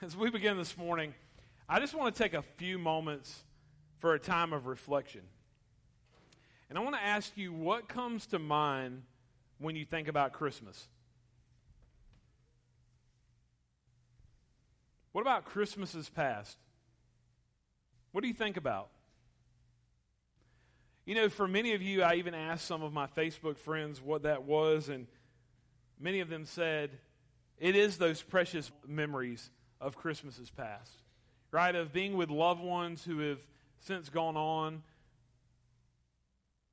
as we begin this morning, I just want to take a few moments for a time of reflection. And I want to ask you what comes to mind when you think about Christmas? What about Christmases past? What do you think about? You know, for many of you, I even asked some of my Facebook friends what that was, and many of them said, it is those precious memories of Christmases past, right? Of being with loved ones who have since gone on.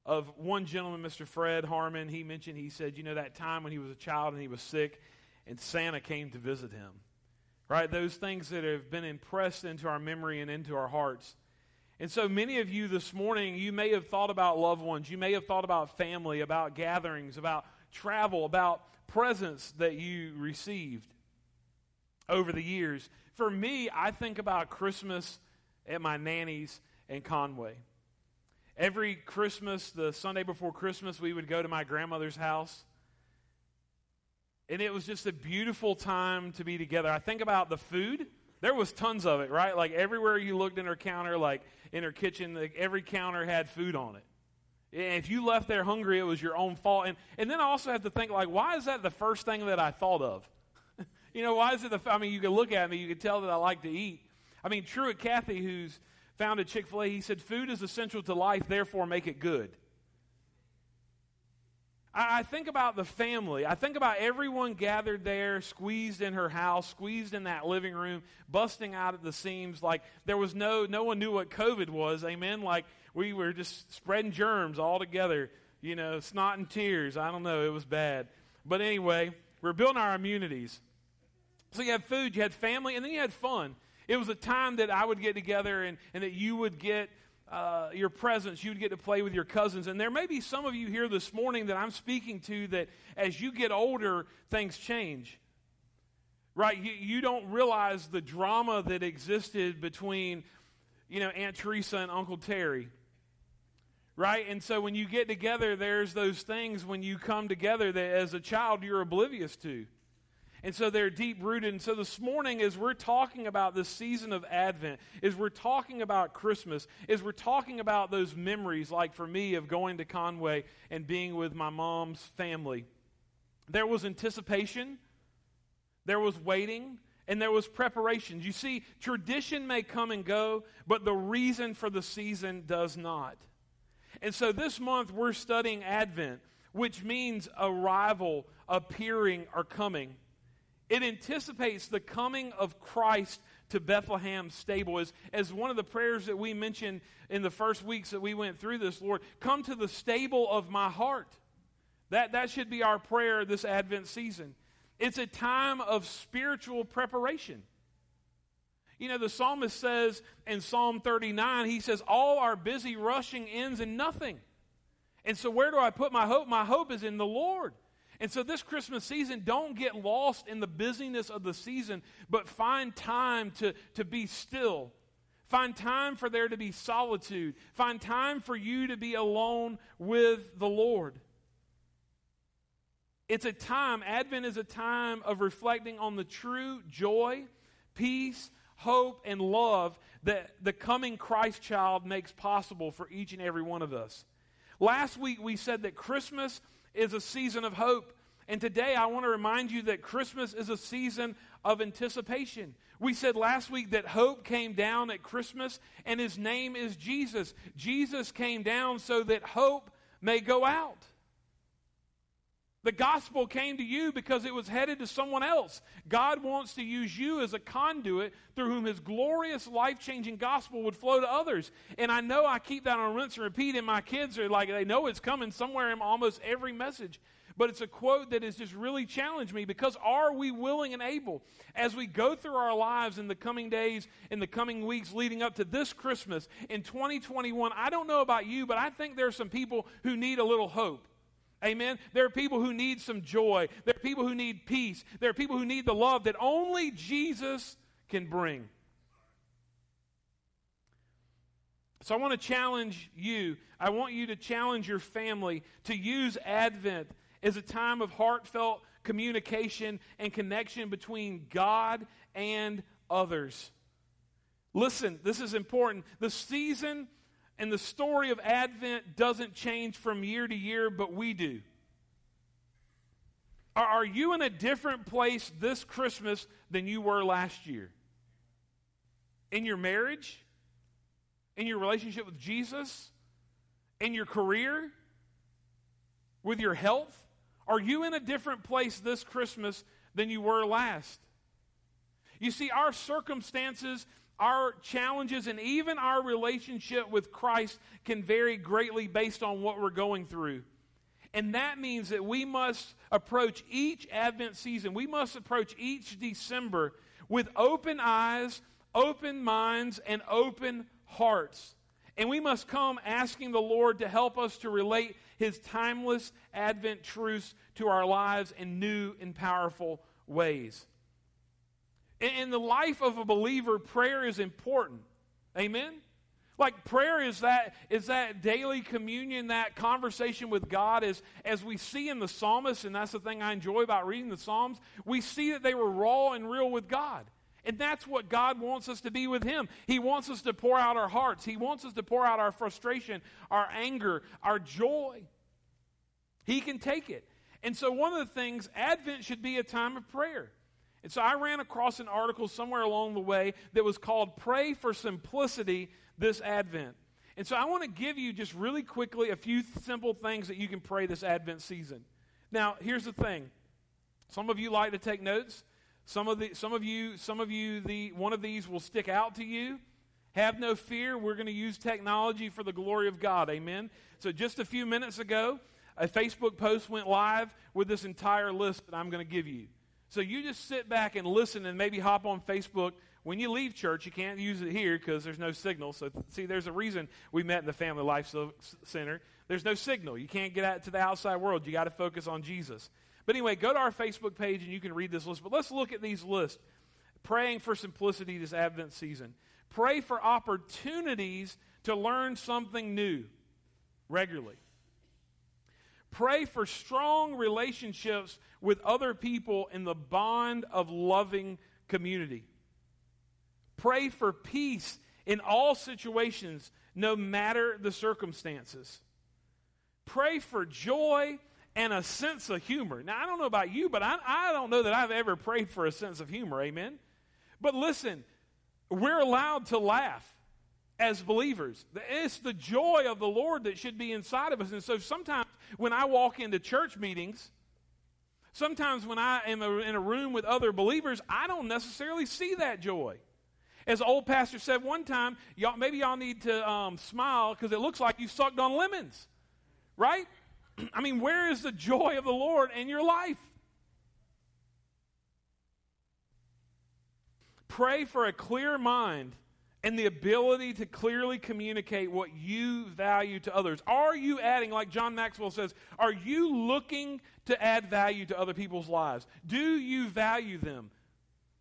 Of one gentleman, Mr. Fred Harmon, he mentioned, he said, you know, that time when he was a child and he was sick and Santa came to visit him, right? Those things that have been impressed into our memory and into our hearts. And so many of you this morning, you may have thought about loved ones. You may have thought about family, about gatherings, about travel, about presents that you received over the years. For me, I think about Christmas at my nanny's in Conway. Every Christmas, the Sunday before Christmas, we would go to my grandmother's house. And it was just a beautiful time to be together. I think about the food. There was tons of it, right? Like everywhere you looked in her counter, like in her kitchen, like every counter had food on it. And if you left there hungry, it was your own fault. And, and then I also have to think, like, why is that the first thing that I thought of? You know, why is it the, I mean, you can look at me, you can tell that I like to eat. I mean, Truett Cathy, who's founded Chick fil A, he said, Food is essential to life, therefore make it good. I, I think about the family. I think about everyone gathered there, squeezed in her house, squeezed in that living room, busting out at the seams. Like there was no, no one knew what COVID was. Amen. Like we were just spreading germs all together. You know, snot and tears. I don't know. It was bad. But anyway, we're building our immunities. So you had food, you had family, and then you had fun. It was a time that I would get together and, and that you would get uh, your presence, you would get to play with your cousins. And there may be some of you here this morning that I'm speaking to that as you get older, things change. Right? You, you don't realize the drama that existed between, you know, Aunt Teresa and Uncle Terry. Right? And so when you get together, there's those things when you come together that as a child you're oblivious to. And so they're deep rooted. And so this morning, as we're talking about this season of Advent, as we're talking about Christmas, as we're talking about those memories, like for me, of going to Conway and being with my mom's family, there was anticipation, there was waiting, and there was preparation. You see, tradition may come and go, but the reason for the season does not. And so this month, we're studying Advent, which means arrival, appearing, or coming. It anticipates the coming of Christ to Bethlehem stable as, as one of the prayers that we mentioned in the first weeks that we went through this, Lord, come to the stable of my heart. That, that should be our prayer this Advent season. It's a time of spiritual preparation. You know, the psalmist says in Psalm 39, he says, All our busy rushing ends in nothing. And so, where do I put my hope? My hope is in the Lord. And so, this Christmas season, don't get lost in the busyness of the season, but find time to, to be still. Find time for there to be solitude. Find time for you to be alone with the Lord. It's a time, Advent is a time of reflecting on the true joy, peace, hope, and love that the coming Christ child makes possible for each and every one of us. Last week we said that Christmas is a season of hope. And today I want to remind you that Christmas is a season of anticipation. We said last week that hope came down at Christmas, and his name is Jesus. Jesus came down so that hope may go out. The gospel came to you because it was headed to someone else. God wants to use you as a conduit through whom his glorious, life changing gospel would flow to others. And I know I keep that on rinse and repeat, and my kids are like, they know it's coming somewhere in almost every message. But it's a quote that has just really challenged me because are we willing and able as we go through our lives in the coming days, in the coming weeks leading up to this Christmas in 2021? I don't know about you, but I think there are some people who need a little hope. Amen. There are people who need some joy. There are people who need peace. There are people who need the love that only Jesus can bring. So I want to challenge you. I want you to challenge your family to use Advent as a time of heartfelt communication and connection between God and others. Listen, this is important. The season and the story of Advent doesn't change from year to year, but we do. Are, you in a different place this Christmas than you were last year? In your marriage? In your relationship with Jesus? In your career? With your health? Are you in a different place this Christmas than you were last? You see, our circumstances, our challenges, and even our relationship with Christ can vary greatly based on what we're going through. And that means that we must approach each Advent season, we must approach each December with open eyes, open minds, and open hearts. And we must come asking the Lord to help us to relate his timeless Advent truths to our lives in new and powerful ways. In the life of a believer, prayer is important. Amen? Like prayer is that is that daily communion, that conversation with God as as we see in the psalmists, and that's the thing I enjoy about reading the Psalms, we see that they were raw and real with God. And that's what God wants us to be with Him. He wants us to pour out our hearts. He wants us to pour out our frustration, our anger, our joy. He can take it. And so, one of the things, Advent should be a time of prayer. And so, I ran across an article somewhere along the way that was called Pray for Simplicity this Advent. And so, I want to give you just really quickly a few simple things that you can pray this Advent season. Now, here's the thing some of you like to take notes. Some of, the, some of you, some of you, the, one of these will stick out to you. Have no fear. We're going to use technology for the glory of God. Amen. So just a few minutes ago, a Facebook post went live with this entire list that I'm going to give you. So you just sit back and listen and maybe hop on Facebook. When you leave church, you can't use it here because there's no signal. So, see, there's a reason we met in the Family Life Center. There's no signal. You can't get out to the outside world. You got to focus on Jesus. But anyway, go to our Facebook page and you can read this list. But let's look at these lists. Praying for simplicity this Advent season. Pray for opportunities to learn something new regularly. Pray for strong relationships with other people in the bond of loving community. Pray for peace in all situations, no matter the circumstances. Pray for joy and a sense of humor. Now, I don't know about you, but I, I don't know that I've ever prayed for a sense of humor. Amen? But listen, we're allowed to laugh as believers. It's the joy of the Lord that should be inside of us. And so sometimes when I walk into church meetings, sometimes when I am in a room with other believers, I don't necessarily see that joy. As old pastor said one time, y'all, maybe y'all need to um, smile because it looks like you sucked on lemons, right? I mean, where is the joy of the Lord in your life? Pray for a clear mind and the ability to clearly communicate what you value to others. Are you adding, like John Maxwell says, are you looking to add value to other people's lives? Do you value them?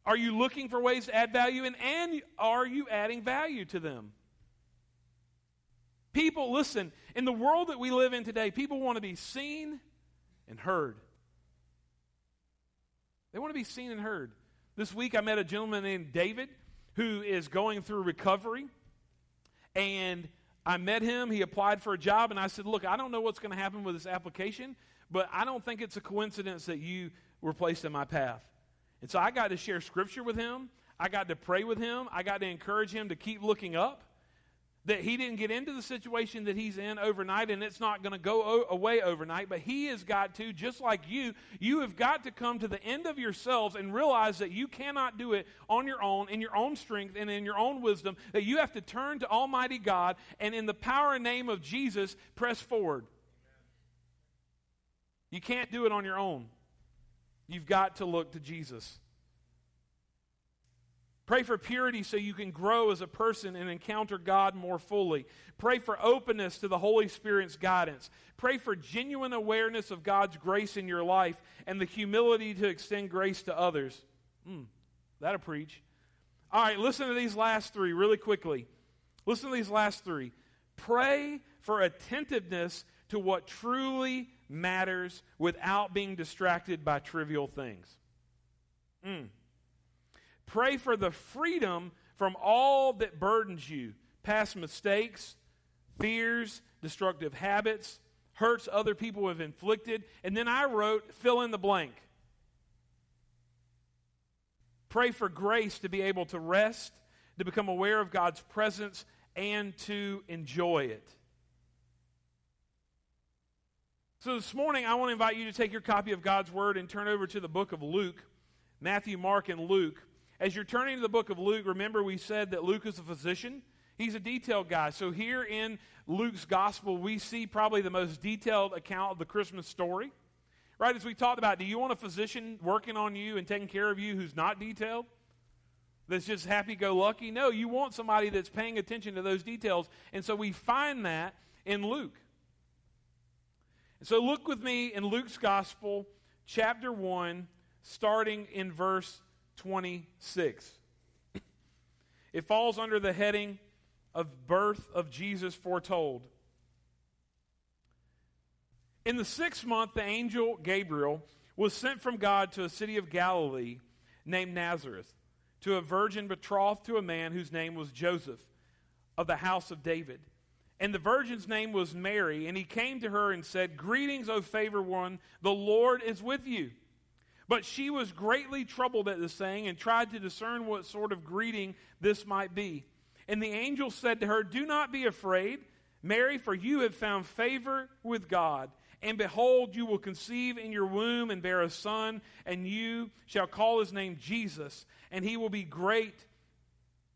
Are you looking for ways to add value? And, and are you adding value to them? People, listen, in the world that we live in today, people want to be seen and heard. They want to be seen and heard. This week I met a gentleman named David who is going through recovery. And I met him. He applied for a job, and I said, Look, I don't know what's going to happen with this application, but I don't think it's a coincidence that you were placed in my path. And so I got to share scripture with him. I got to pray with him. I got to encourage him to keep looking up that he didn't get into the situation that he's in overnight and it's not going to go o- away overnight, but he has got to, just like you, you have got to come to the end of yourselves and realize that you cannot do it on your own, in your own strength, and in your own wisdom, that you have to turn to Almighty God and in the power and name of Jesus, press forward. You can't do it on your own. You've got to look to Jesus. Pray for purity so you can grow as a person and encounter God more fully. Pray for openness to the Holy Spirit's guidance. Pray for genuine awareness of God's grace in your life and the humility to extend grace to others. Mm, that'll preach. All right, listen to these last three really quickly. Listen to these last three. Pray for attentiveness to what truly matters without being distracted by trivial things. Mm. Pray for the freedom from all that burdens you past mistakes, fears, destructive habits, hurts other people have inflicted. And then I wrote, fill in the blank. Pray for grace to be able to rest, to become aware of God's presence, and to enjoy it. So this morning, I want to invite you to take your copy of God's Word and turn over to the book of Luke Matthew, Mark, and Luke. As you're turning to the book of Luke, remember we said that Luke is a physician. He's a detailed guy. So here in Luke's gospel, we see probably the most detailed account of the Christmas story. Right, as we talked about, do you want a physician working on you and taking care of you who's not detailed? That's just happy go lucky? No, you want somebody that's paying attention to those details. And so we find that in Luke. So look with me in Luke's Gospel, chapter 1, starting in verse 26. It falls under the heading of birth of Jesus foretold. In the sixth month, the angel Gabriel was sent from God to a city of Galilee named Nazareth to a virgin betrothed to a man whose name was Joseph of the house of David. And the virgin's name was Mary, and he came to her and said, Greetings, O favored one, the Lord is with you. But she was greatly troubled at the saying and tried to discern what sort of greeting this might be. And the angel said to her, Do not be afraid, Mary, for you have found favor with God. And behold, you will conceive in your womb and bear a son, and you shall call his name Jesus, and he will be great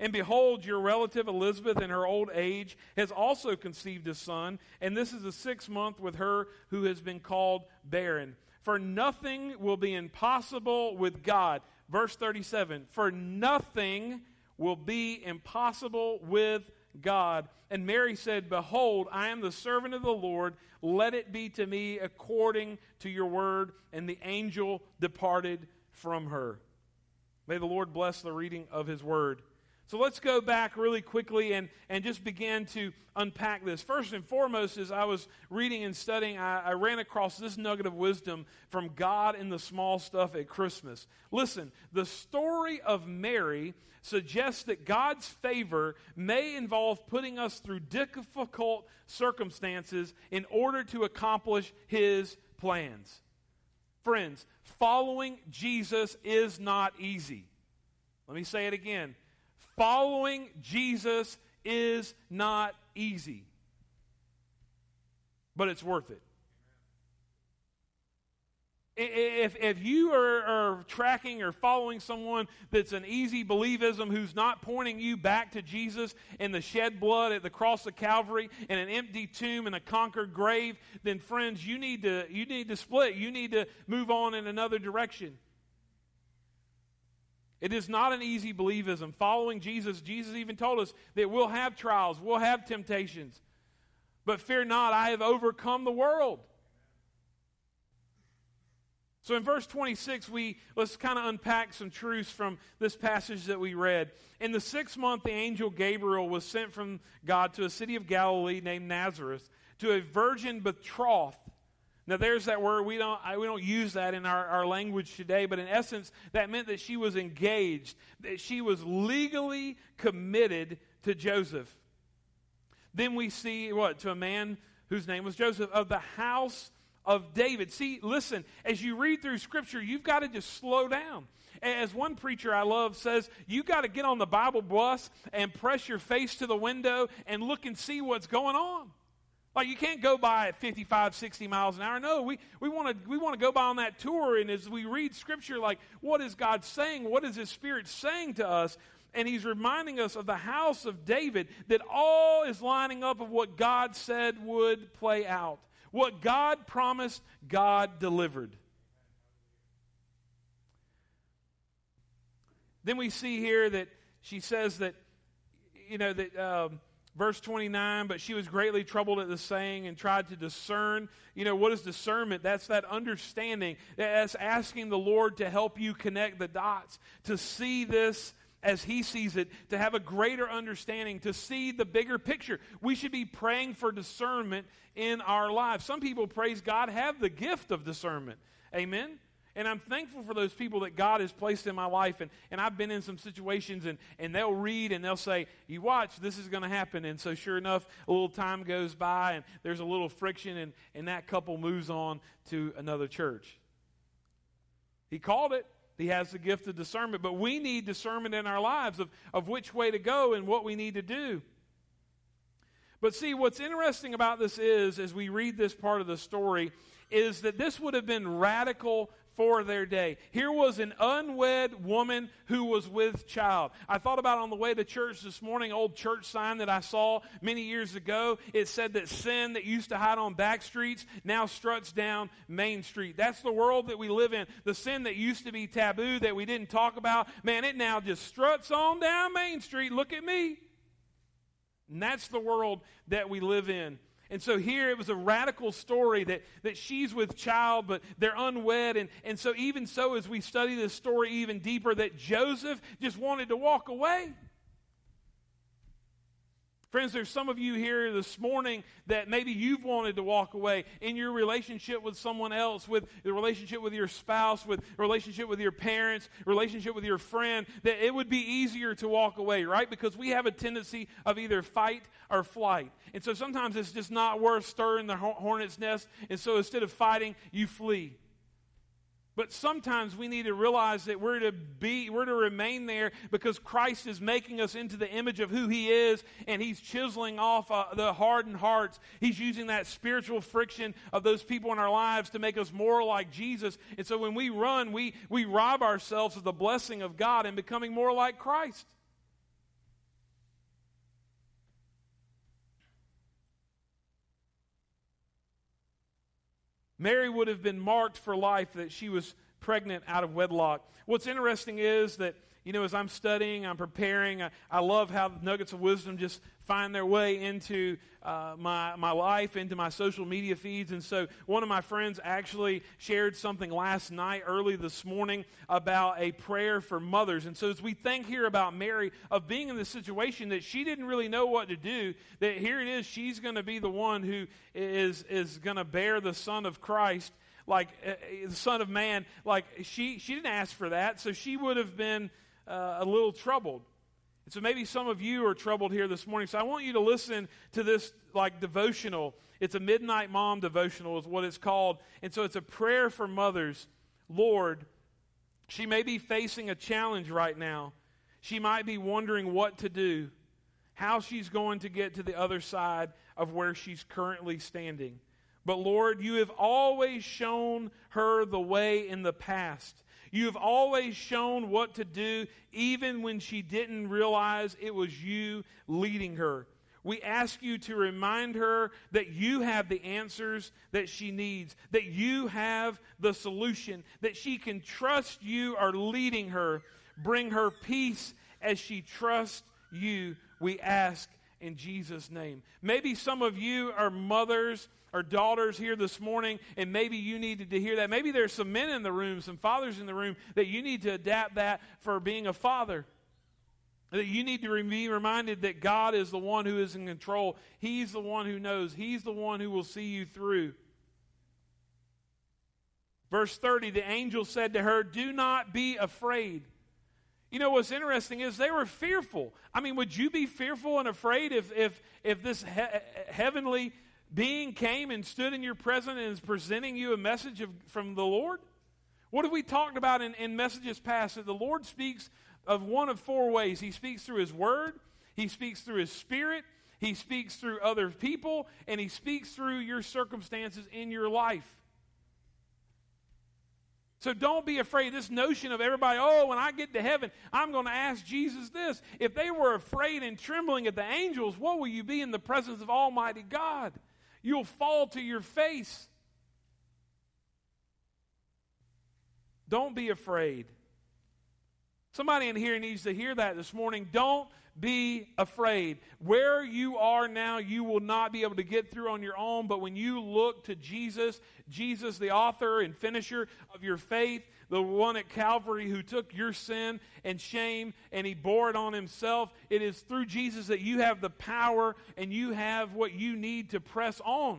And behold, your relative Elizabeth, in her old age, has also conceived a son, and this is the sixth month with her who has been called barren. For nothing will be impossible with God. Verse 37 For nothing will be impossible with God. And Mary said, Behold, I am the servant of the Lord. Let it be to me according to your word. And the angel departed from her. May the Lord bless the reading of his word. So let's go back really quickly and, and just begin to unpack this. First and foremost, as I was reading and studying, I, I, ran across this nugget of wisdom from God in the small stuff at Christmas. Listen, the story of Mary suggests that God's favor may involve putting us through difficult circumstances in order to accomplish his plans. Friends, following Jesus is not easy. Let me say it again Following Jesus is not easy, but it's worth it. If, if you are, are, tracking or following someone that's an easy believism who's not pointing you back to Jesus and the shed blood at the cross of Calvary and an empty tomb and a conquered grave, then friends, you need to, you need to split. You need to move on in another direction. It is not an easy believism. Following Jesus, Jesus even told us that we'll have trials, we'll have temptations. But fear not, I have overcome the world. So in verse 26, we let's kind of unpack some truths from this passage that we read. In the sixth month, the angel Gabriel was sent from God to a city of Galilee named Nazareth to a virgin betrothed now, there's that word. We don't, I, we don't use that in our, our language today, but in essence, that meant that she was engaged, that she was legally committed to Joseph. Then we see what? To a man whose name was Joseph of the house of David. See, listen, as you read through Scripture, you've got to just slow down. As one preacher I love says, you've got to get on the Bible bus and press your face to the window and look and see what's going on. Like you can't go by at 55, 60 miles an hour. No, we, we want to we want to go by on that tour. And as we read scripture, like what is God saying? What is his spirit saying to us? And he's reminding us of the house of David that all is lining up of what God said would play out. What God promised, God delivered. Then we see here that she says that, you know, that. Um, verse 29 but she was greatly troubled at the saying and tried to discern you know what is discernment that's that understanding that's asking the lord to help you connect the dots to see this as he sees it, to have a greater understanding, to see the bigger picture. We should be praying for discernment in our lives. Some people, praise God, have the gift of discernment. Amen? And I'm thankful for those people that God has placed in my life. And, and I've been in some situations, and, and they'll read and they'll say, You watch, this is going to happen. And so, sure enough, a little time goes by, and there's a little friction, and, and that couple moves on to another church. He called it. He has the gift of discernment, but we need discernment in our lives of, of which way to go and what we need to do. But see, what's interesting about this is, as we read this part of the story, is that this would have been radical for their day. Here was an unwed woman who was with child. I thought about on the way to church this morning, old church sign that I saw many years ago. It said that sin that used to hide on back streets now struts down Main Street. That's the world that we live in. The sin that used to be taboo that we didn't talk about, man, it now just struts on down Main Street. Look at me. And that's the world that we live in. And so here it was a radical story that, that she's with child, but they're unwed. And, and so, even so, as we study this story even deeper, that Joseph just wanted to walk away. Friends, there's some of you here this morning that maybe you've wanted to walk away in your relationship with someone else, with the relationship with your spouse, with relationship with your parents, relationship with your friend, that it would be easier to walk away, right? Because we have a tendency of either fight or flight. And so sometimes it's just not worth stirring the hornet's nest. And so instead of fighting, you flee. But sometimes we need to realize that we're to be, we're to remain there because Christ is making us into the image of who He is, and He's chiseling off uh, the hardened hearts. He's using that spiritual friction of those people in our lives to make us more like Jesus. And so when we run, we, we rob ourselves of the blessing of God and becoming more like Christ. Mary would have been marked for life that she was pregnant out of wedlock. What's interesting is that, you know, as I'm studying, I'm preparing, I, I love how nuggets of wisdom just find their way into uh, my, my life, into my social media feeds. And so one of my friends actually shared something last night, early this morning, about a prayer for mothers. And so as we think here about Mary, of being in the situation that she didn't really know what to do, that here it is, she's going to be the one who is, is going to bear the Son of Christ like uh, the son of man like she she didn't ask for that so she would have been uh, a little troubled and so maybe some of you are troubled here this morning. So I want you to listen to this like devotional. It's a midnight mom devotional is what it's called. And so it's a prayer for mothers. Lord, she may be facing a challenge right now. She might be wondering what to do, how she's going to get to the other side of where she's currently standing. But Lord, you have always shown her the way in the past. You have always shown what to do, even when she didn't realize it was you leading her. We ask you to remind her that you have the answers that she needs, that you have the solution, that she can trust you are leading her. Bring her peace as she trusts you, we ask in Jesus' name. Maybe some of you are mothers or daughters here this morning, and maybe you needed to hear that. Maybe there's some men in the room, some fathers in the room, that you need to adapt that for being a father. That you need to be reminded that God is the one who is in control. He's the one who knows. He's the one who will see you through. Verse 30 the angel said to her, Do not be afraid. You know what's interesting is they were fearful. I mean, would you be fearful and afraid if, if, if this he- heavenly being came and stood in your presence and is presenting you a message of, from the Lord? What have we talked about in, in messages past? That the Lord speaks of one of four ways He speaks through His Word, He speaks through His Spirit, He speaks through other people, and He speaks through your circumstances in your life. So don't be afraid. This notion of everybody, oh, when I get to heaven, I'm going to ask Jesus this. If they were afraid and trembling at the angels, what will you be in the presence of Almighty God? You'll fall to your face. Don't be afraid. Somebody in here needs to hear that this morning. Don't be afraid. Where you are now, you will not be able to get through on your own, but when you look to Jesus, Jesus, the author and finisher of your faith, the one at Calvary who took your sin and shame and he bore it on himself, it is through Jesus that you have the power and you have what you need to press on.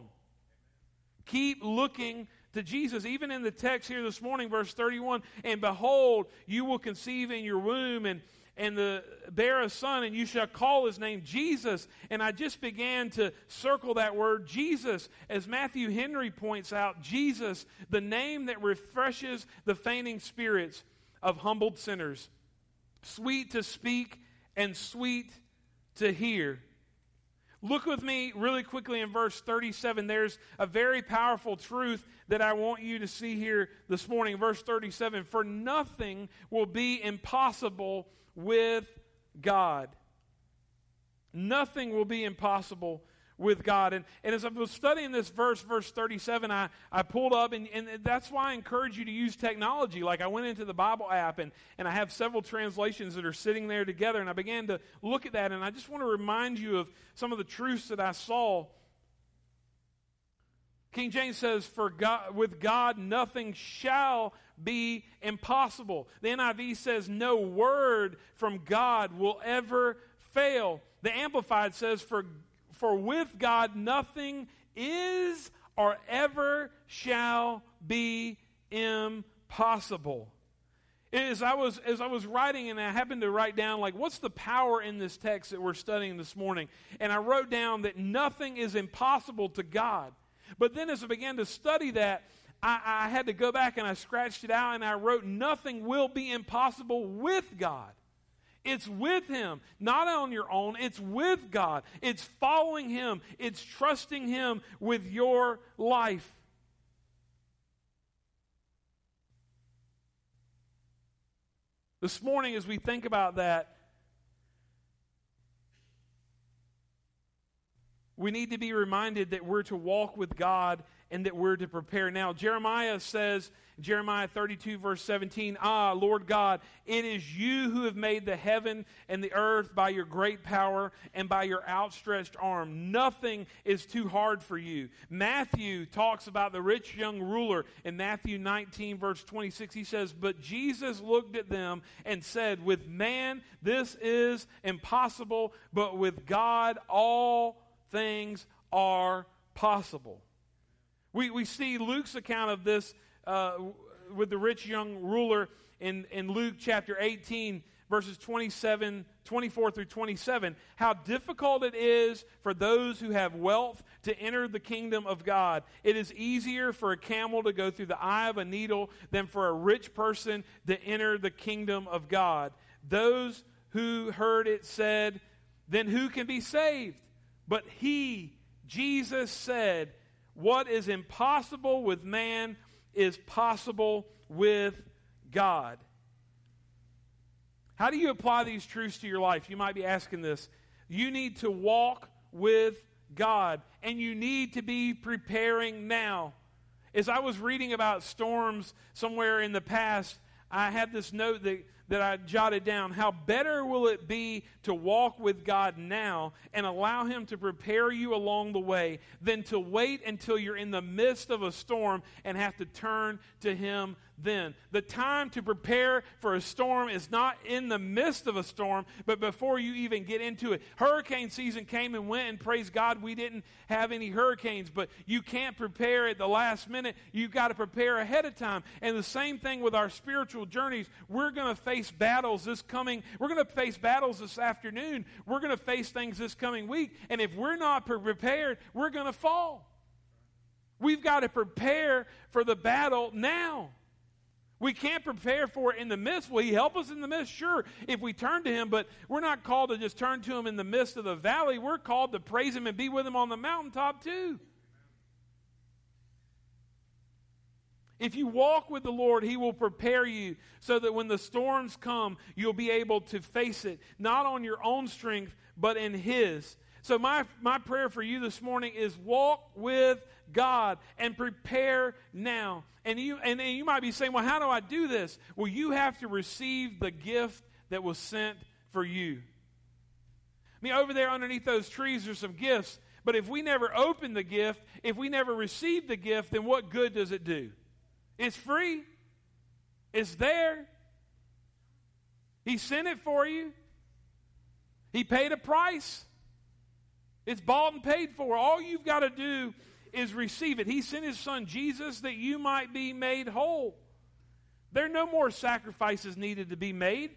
Keep looking to Jesus. Even in the text here this morning, verse 31, and behold, you will conceive in your womb and and the bear a son, and you shall call his name Jesus. And I just began to circle that word Jesus. As Matthew Henry points out, Jesus, the name that refreshes the fainting spirits of humbled sinners, sweet to speak and sweet to hear. Look with me really quickly in verse 37. There's a very powerful truth that I want you to see here this morning. Verse 37 For nothing will be impossible with God. Nothing will be impossible with God. And, and as I was studying this verse, verse 37, I, I pulled up, and, and that's why I encourage you to use technology. Like I went into the Bible app, and, and I have several translations that are sitting there together, and I began to look at that, and I just want to remind you of some of the truths that I saw. King James says, For God, with God nothing shall be impossible. The NIV says, No word from God will ever fail. The Amplified says, For, for with God nothing is or ever shall be impossible. As I was as I was writing, and I happened to write down like, what's the power in this text that we're studying this morning? And I wrote down that nothing is impossible to God. But then as I began to study that, I, I had to go back and I scratched it out and I wrote, Nothing will be impossible with God. It's with Him, not on your own. It's with God. It's following Him. It's trusting Him with your life. This morning, as we think about that, we need to be reminded that we're to walk with God and that we're to prepare now. Jeremiah says, Jeremiah 32, verse 17, Ah, Lord God, it is you who have made the heaven and the earth by your great power and by your outstretched arm. Nothing is too hard for you. Matthew talks about the rich young ruler in Matthew 19, verse 26. He says, But Jesus looked at them and said, With man this is impossible, but with God all things are possible. We, we see Luke's account of this uh, with the rich young ruler in, in Luke chapter 18, verses 27, 24 through 27, how difficult it is for those who have wealth to enter the kingdom of God. It is easier for a camel to go through the eye of a needle than for a rich person to enter the kingdom of God. Those who heard it said, Then who can be saved? But he, Jesus, said, what is impossible with man is possible with God. How do you apply these truths to your life? You might be asking this. You need to walk with God, and you need to be preparing now. As I was reading about storms somewhere in the past, I had this note that that I jotted down. How better will it be to walk with God now and allow Him to prepare you along the way than to wait until you're in the midst of a storm and have to turn to Him then. The time to prepare for a storm is not in the midst of a storm, but before you even get into it. Hurricane season came and went, and praise God, we didn't have any hurricanes, but you can't prepare at the last minute. You've got to prepare ahead of time. And the same thing with our spiritual journeys. We're going to face battles this coming, we're going to face battles this afternoon. We're going to face things this coming week. And if we're not prepared, we're going to fall. We've got to prepare for the battle now. We can't prepare for it in the midst. Will He help us in the midst? Sure, if we turn to Him, but we're not called to just turn to Him in the midst of the valley. We're called to praise Him and be with Him on the mountaintop too. If you walk with the Lord, He will prepare you so that when the storms come, you'll be able to face it, not on your own strength, but in His. So, my, my prayer for you this morning is walk with God and prepare now. And you, and, and you might be saying, well, how do I do this? Well, you have to receive the gift that was sent for you. I mean, over there underneath those trees, there's some gifts. But if we never open the gift, if we never receive the gift, then what good does it do? It's free, it's there. He sent it for you, He paid a price. It's bought and paid for. All you've got to do is receive it. He sent His Son Jesus that you might be made whole. There are no more sacrifices needed to be made.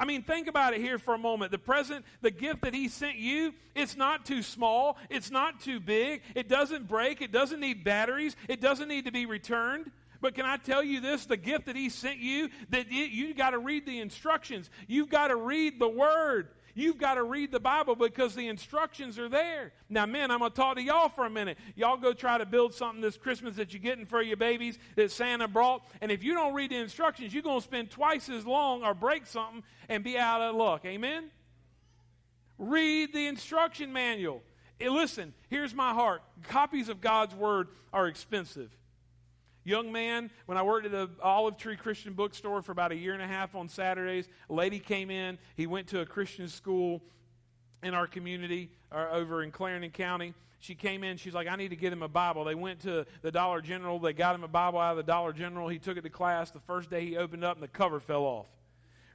I mean, think about it here for a moment. The present, the gift that he sent you, it's not too small. It's not too big. It doesn't break. It doesn't need batteries. It doesn't need to be returned. But can I tell you this? The gift that he sent you, that you got to read the instructions. You've got to read the word. You've got to read the Bible because the instructions are there. Now, men, I'm going to talk to y'all for a minute. Y'all go try to build something this Christmas that you're getting for your babies that Santa brought. And if you don't read the instructions, you're going to spend twice as long or break something and be out of luck. Amen? Read the instruction manual. listen, here's my heart. Copies of God's Word are expensive. Young man, when I worked at the Olive Tree Christian Bookstore for about a year and a half on Saturdays, a lady came in. He went to a Christian school in our community uh, over in Clarendon County. She came in. She's like, I need to get him a Bible. They went to the Dollar General. They got him a Bible out of the Dollar General. He took it to class. The first day he opened up, and the cover fell off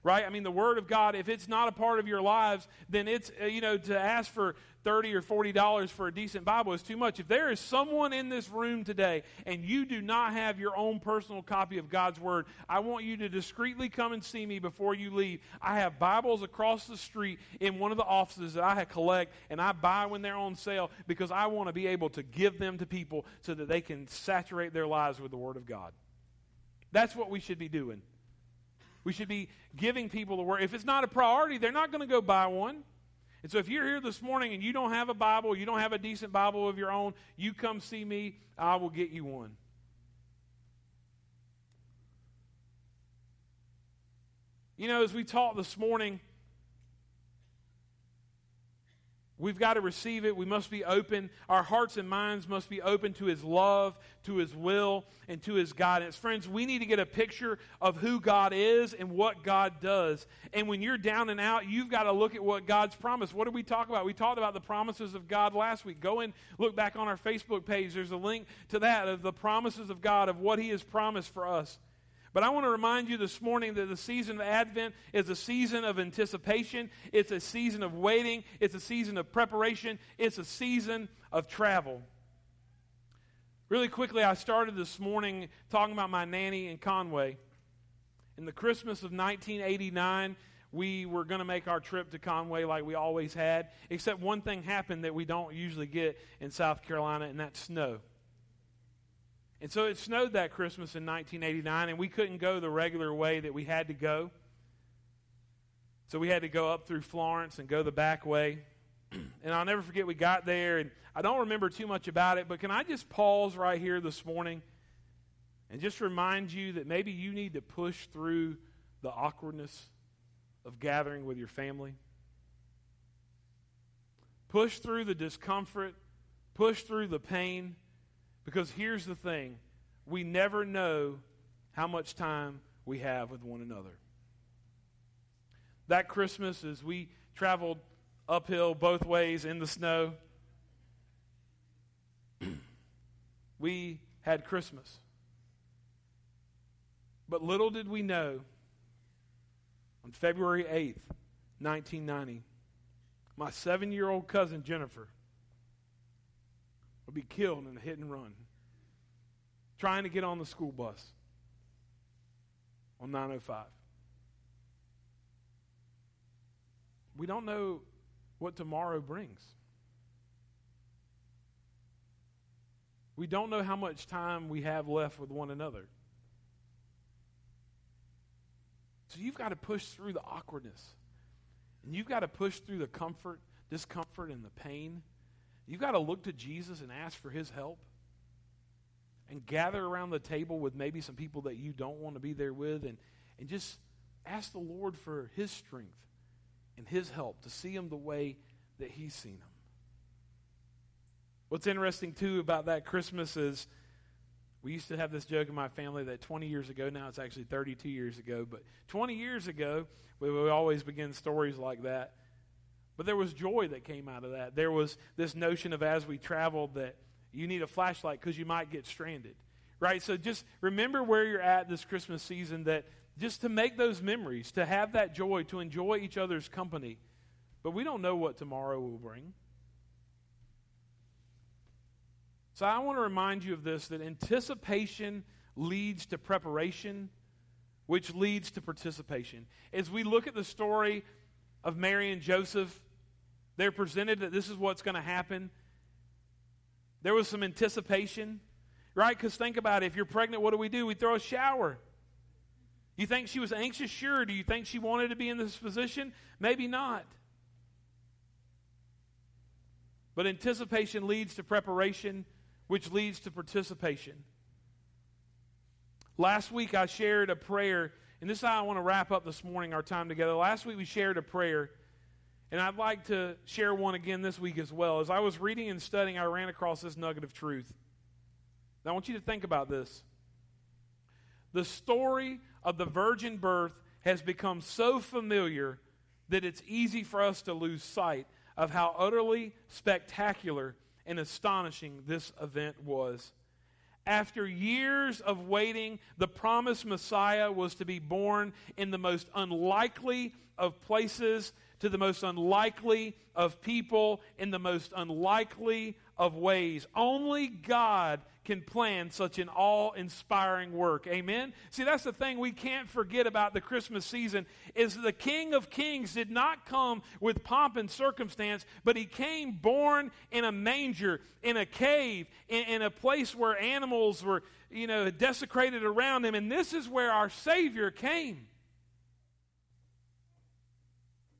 right? I mean, the Word of God, if it's not a part of your lives, then it's, uh, you know, to ask for 30 or 40 dollars for a decent bible is too much. If there is someone in this room today and you do not have your own personal copy of god's word i want you to discreetly come and see me before you leave. I have bibles across the street in one of the offices that i collect and i buy when they're on sale because i want to be able to give them to people so that they can saturate their lives with the word of god. That's what we should be doing we should be giving people the word if it's not a priority they're not going to go buy one and so if you're here this morning and you don't have a Bible, you don't have a decent Bible of your own, you come see me, I will get you one. You know, as we talked this morning, We've got to receive it. We must be open. Our hearts and minds must be open to His love, to His will, and to His guidance. Friends, we need to get a picture of who God is and what God does. And when you're down and out, you've got to look at what God's promised. What did we talk about? We talked about the promises of God last week. Go and look back on our Facebook page. There's a link to that of the promises of God, of what He has promised for us. But I want to remind you this morning that the season of Advent is a season of anticipation, it's a season of waiting, it's a season of preparation, it's a season of travel. Really quickly, I started this morning talking about my nanny in Conway. In the Christmas of 1989, we were going to make our trip to Conway like we always had, except one thing happened that we don't usually get in South Carolina, and that's snow. And so it snowed that Christmas in 1989, and we couldn't go the regular way that we had to go. So we had to go up through Florence and go the back way. and I'll never forget we got there, and I don't remember too much about it, but can I just pause right here this morning and just remind you that maybe you need to push through the awkwardness of gathering with your family? Push through the discomfort, push through the pain because here's the thing we never know how much time we have with one another. That Christmas, as we traveled uphill both ways in the snow, we had Christmas. But little did we know, on February 8th, 1990, my seven year old cousin Jennifer would be killed in a hit and run trying to get on the school bus on 905. We don't know what tomorrow brings. We don't know how much time we have left with one another. So you've got to push through the awkwardness. And you've got to push through the comfort, discomfort, and the pain. You've got to look to Jesus and ask for his help and gather around the table with maybe some people that you don't want to be there with and, and just ask the Lord for his strength and his help to see him the way that He's seen him. What's interesting, too, about that Christmas is we used to have this joke in my family that 20 years ago, now it's actually 32 years ago, but 20 years ago, we would always begin stories like that. But there was joy that came out of that. There was this notion of as we traveled that you need a flashlight because you might get stranded. Right? So just remember where you're at this Christmas season that just to make those memories, to have that joy, to enjoy each other's company. But we don't know what tomorrow will bring. So I want to remind you of this that anticipation leads to preparation, which leads to participation. As we look at the story of Mary and Joseph, they're presented that this is what's going to happen. There was some anticipation, right? Because think about it. If you're pregnant, what do we do? We throw a shower. You think she was anxious? Sure. Do you think she wanted to be in this position? Maybe not. But anticipation leads to preparation, which leads to participation. Last week I shared a prayer, and this is how I want to wrap up this morning our time together. Last week we shared a prayer and I'd like to share one again this week as well. As I was reading and studying, I ran across this nugget of truth. Now, I want you to think about this. The story of the virgin birth has become so familiar that it's easy for us to lose sight of how utterly spectacular and astonishing this event was. After years of waiting, the promised Messiah was to be born in the most unlikely of places to the most unlikely of people in the most unlikely of ways. Only God can plan such an awe inspiring work. Amen? See, that's the thing we can't forget about the Christmas season is the King of Kings did not come with pomp and circumstance, but he came born in a manger, in a cave, in, in a place where animals were, you know, desecrated around him. And this is where our Savior came.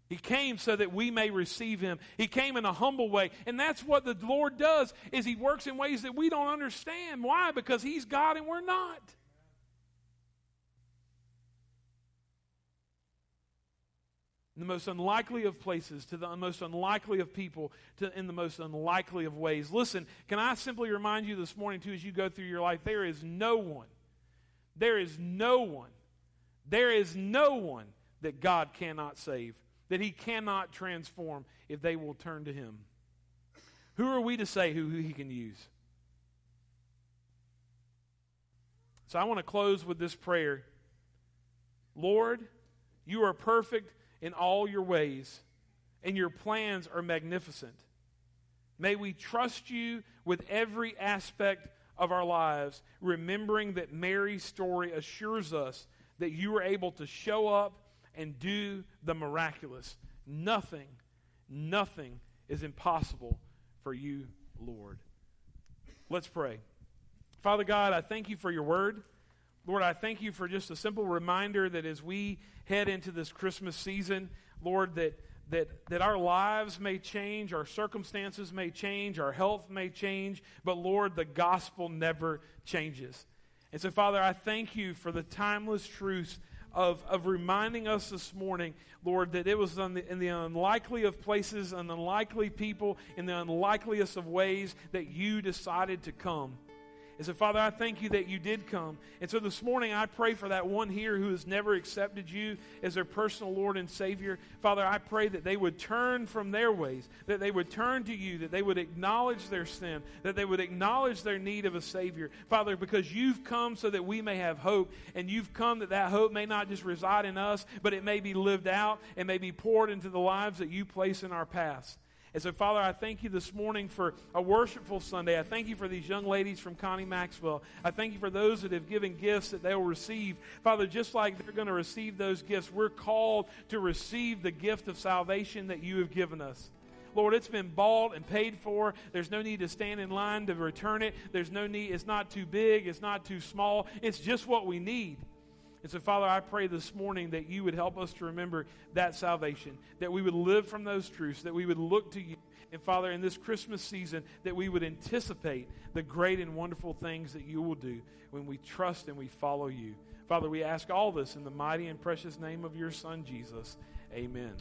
He came so that we may receive him. He came in a humble way. And that's what the Lord does is he works in ways that we don't understand. Why? Because he's God and we're not. In the most unlikely of places, to the most unlikely of people, to, in the most unlikely of ways. Listen, can I simply remind you this morning, too, as you go through your life, there is no one, there is no one, there is no one that God cannot save that he cannot transform if they will turn to him. Who are we to say who, who he can use? So I want to close with this prayer Lord, you are perfect in all your ways, and your plans are magnificent. May we trust you with every aspect of our lives, remembering that Mary's story assures us that you are able to show up and do the miraculous. Nothing, nothing is impossible for you, Lord. Let's pray. Father God, I thank you for your word. Lord, I thank you for just a simple reminder that as we head into this Christmas season, Lord, that that, that our lives may change, our circumstances may change, our health may change, but Lord, the gospel never changes. And so, Father, I thank you for the timeless truths of, of reminding us this morning, Lord, that it was in the, in the unlikely of places and unlikely people, in the unlikeliest of ways, that you decided to come. And so, Father, I thank you that you did come. And so this morning, I pray for that one here who has never accepted you as their personal Lord and Savior. Father, I pray that they would turn from their ways, that they would turn to you, that they would acknowledge their sin, that they would acknowledge their need of a Savior. Father, because you've come so that we may have hope, and you've come that that hope may not just reside in us, but it may be lived out and may be poured into the lives that you place in our paths. And so, Father, I thank you this morning for a worshipful Sunday. I thank you for these young ladies from Connie Maxwell. I thank you for those that have given gifts that they will receive. Father, just like they're going to receive those gifts, we're called to receive the gift of salvation that you have given us. Lord, it's been bought and paid for. There's no need to stand in line to return it. There's no need, it's not too big, it's not too small. It's just what we need. And so, Father, I pray this morning that you would help us to remember that salvation, that we would live from those truths, that we would look to you. And, Father, in this Christmas season, that we would anticipate the great and wonderful things that you will do when we trust and we follow you. Father, we ask all this in the mighty and precious name of your Son, Jesus. Amen.